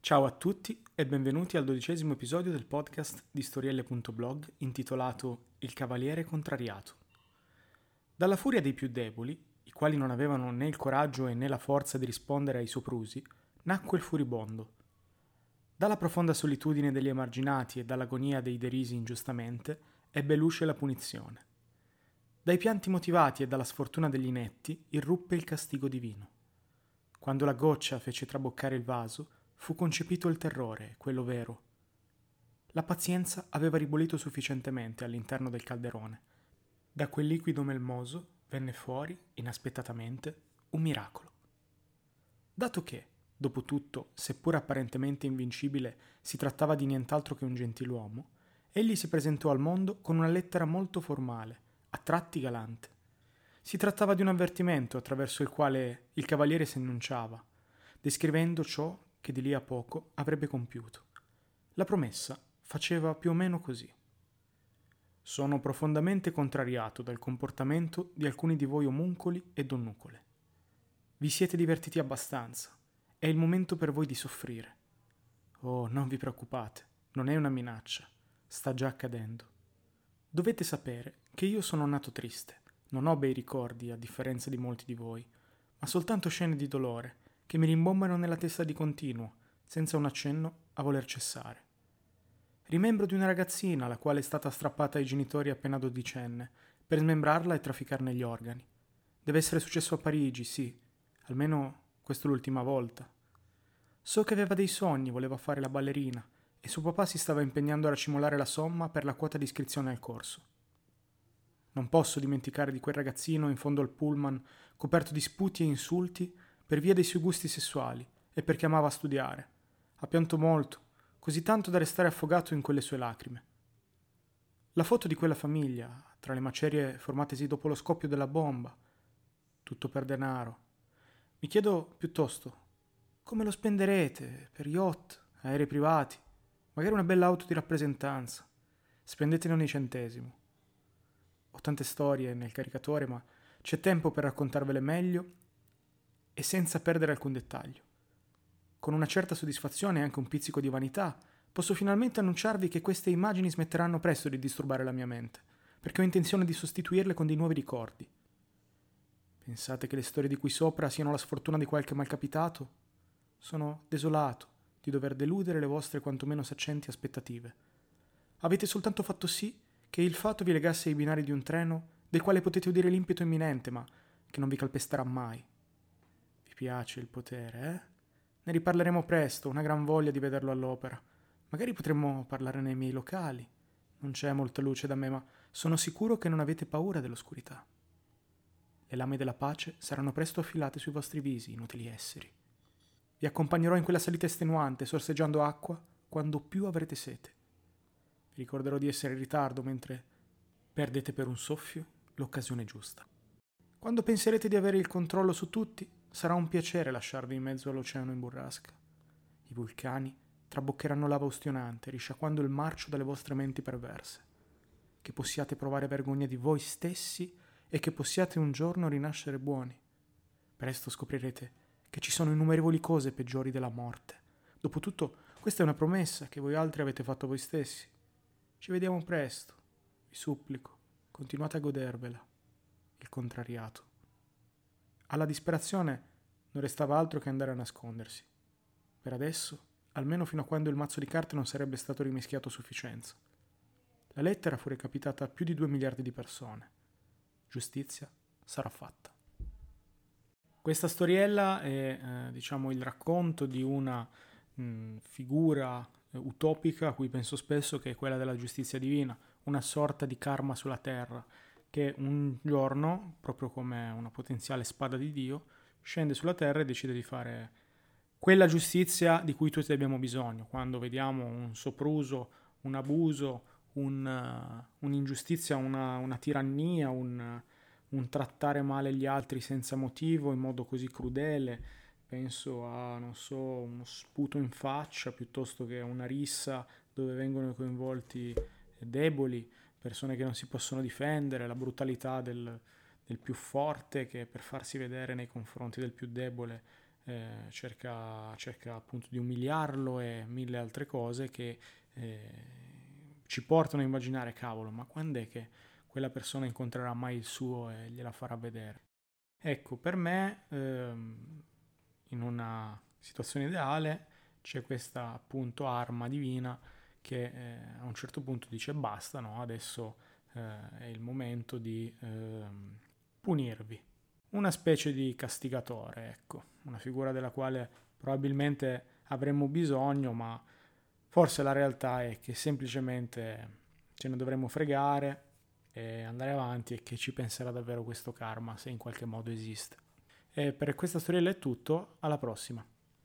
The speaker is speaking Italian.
Ciao a tutti e benvenuti al dodicesimo episodio del podcast di storielle.blog intitolato Il Cavaliere Contrariato. Dalla furia dei più deboli, i quali non avevano né il coraggio né la forza di rispondere ai soprusi, nacque il furibondo. Dalla profonda solitudine degli emarginati e dall'agonia dei derisi ingiustamente, ebbe luce la punizione. Dai pianti motivati e dalla sfortuna degli inetti irruppe il castigo divino. Quando la goccia fece traboccare il vaso, fu concepito il terrore, quello vero. La pazienza aveva ribolito sufficientemente all'interno del calderone. Da quel liquido melmoso venne fuori, inaspettatamente, un miracolo. Dato che, dopo tutto, seppur apparentemente invincibile, si trattava di nient'altro che un gentiluomo, egli si presentò al mondo con una lettera molto formale, a tratti galante. Si trattava di un avvertimento attraverso il quale il cavaliere si annunciava, descrivendo ciò che di lì a poco avrebbe compiuto. La promessa faceva più o meno così. Sono profondamente contrariato dal comportamento di alcuni di voi omuncoli e donnucole. Vi siete divertiti abbastanza. È il momento per voi di soffrire. Oh, non vi preoccupate, non è una minaccia. Sta già accadendo. Dovete sapere che io sono nato triste. Non ho bei ricordi, a differenza di molti di voi, ma soltanto scene di dolore che mi rimbombano nella testa di continuo, senza un accenno a voler cessare. Rimembro di una ragazzina la quale è stata strappata ai genitori appena dodicenne, per smembrarla e trafficarne gli organi. Deve essere successo a Parigi, sì, almeno questa l'ultima volta. So che aveva dei sogni, voleva fare la ballerina, e suo papà si stava impegnando a racimolare la somma per la quota di iscrizione al corso. Non posso dimenticare di quel ragazzino in fondo al pullman, coperto di sputi e insulti, per via dei suoi gusti sessuali e perché amava studiare. Ha pianto molto, così tanto da restare affogato in quelle sue lacrime. La foto di quella famiglia, tra le macerie formatesi dopo lo scoppio della bomba, tutto per denaro. Mi chiedo piuttosto come lo spenderete per yacht, aerei privati, magari una bella auto di rappresentanza. Spendetene ogni centesimo. Ho tante storie nel caricatore, ma c'è tempo per raccontarvele meglio e senza perdere alcun dettaglio. Con una certa soddisfazione e anche un pizzico di vanità, posso finalmente annunciarvi che queste immagini smetteranno presto di disturbare la mia mente, perché ho intenzione di sostituirle con dei nuovi ricordi. Pensate che le storie di qui sopra siano la sfortuna di qualche malcapitato? Sono desolato di dover deludere le vostre quantomeno saccenti aspettative. Avete soltanto fatto sì che il fatto vi legasse ai binari di un treno del quale potete udire l'impeto imminente, ma che non vi calpesterà mai piace il potere, eh? Ne riparleremo presto, una gran voglia di vederlo all'opera. Magari potremmo parlare nei miei locali. Non c'è molta luce da me, ma sono sicuro che non avete paura dell'oscurità. Le lame della pace saranno presto affilate sui vostri visi, inutili esseri. Vi accompagnerò in quella salita estenuante, sorseggiando acqua, quando più avrete sete. Vi ricorderò di essere in ritardo mentre perdete per un soffio l'occasione giusta. Quando penserete di avere il controllo su tutti, Sarà un piacere lasciarvi in mezzo all'oceano in burrasca. I vulcani traboccheranno lava ustionante, risciacquando il marcio dalle vostre menti perverse. Che possiate provare vergogna di voi stessi e che possiate un giorno rinascere buoni. Presto scoprirete che ci sono innumerevoli cose peggiori della morte. Dopotutto, questa è una promessa che voi altri avete fatto voi stessi. Ci vediamo presto. Vi supplico, continuate a godervela. Il contrariato. Alla disperazione non restava altro che andare a nascondersi. Per adesso, almeno fino a quando il mazzo di carte non sarebbe stato rimischiato a sufficienza. La lettera fu recapitata a più di due miliardi di persone. Giustizia sarà fatta. Questa storiella è, eh, diciamo, il racconto di una mh, figura eh, utopica a cui penso spesso che è quella della giustizia divina, una sorta di karma sulla terra che un giorno, proprio come una potenziale spada di Dio, scende sulla terra e decide di fare quella giustizia di cui tutti abbiamo bisogno, quando vediamo un sopruso, un abuso, un, uh, un'ingiustizia, una, una tirannia, un, un, trattare male gli altri senza motivo, in modo così crudele, penso a, non so, uno sputo in faccia piuttosto che una rissa dove vengono coinvolti deboli, persone che non si possono difendere, la brutalità del, del più forte che per farsi vedere nei confronti del più debole eh, cerca, cerca, appunto di umiliarlo e mille altre cose che eh, ci portano a immaginare, cavolo, ma quando è che quella persona incontrerà mai il suo e gliela farà vedere? Ecco, per me, ehm, in una situazione ideale, c'è questa appunto arma divina che eh, a un certo punto dice basta, no? adesso eh, è il momento di ehm, punirvi una specie di castigatore, ecco, una figura della quale probabilmente avremmo bisogno, ma forse la realtà è che semplicemente ce ne dovremmo fregare e andare avanti e che ci penserà davvero questo karma se in qualche modo esiste. E per questa storiella è tutto, alla prossima.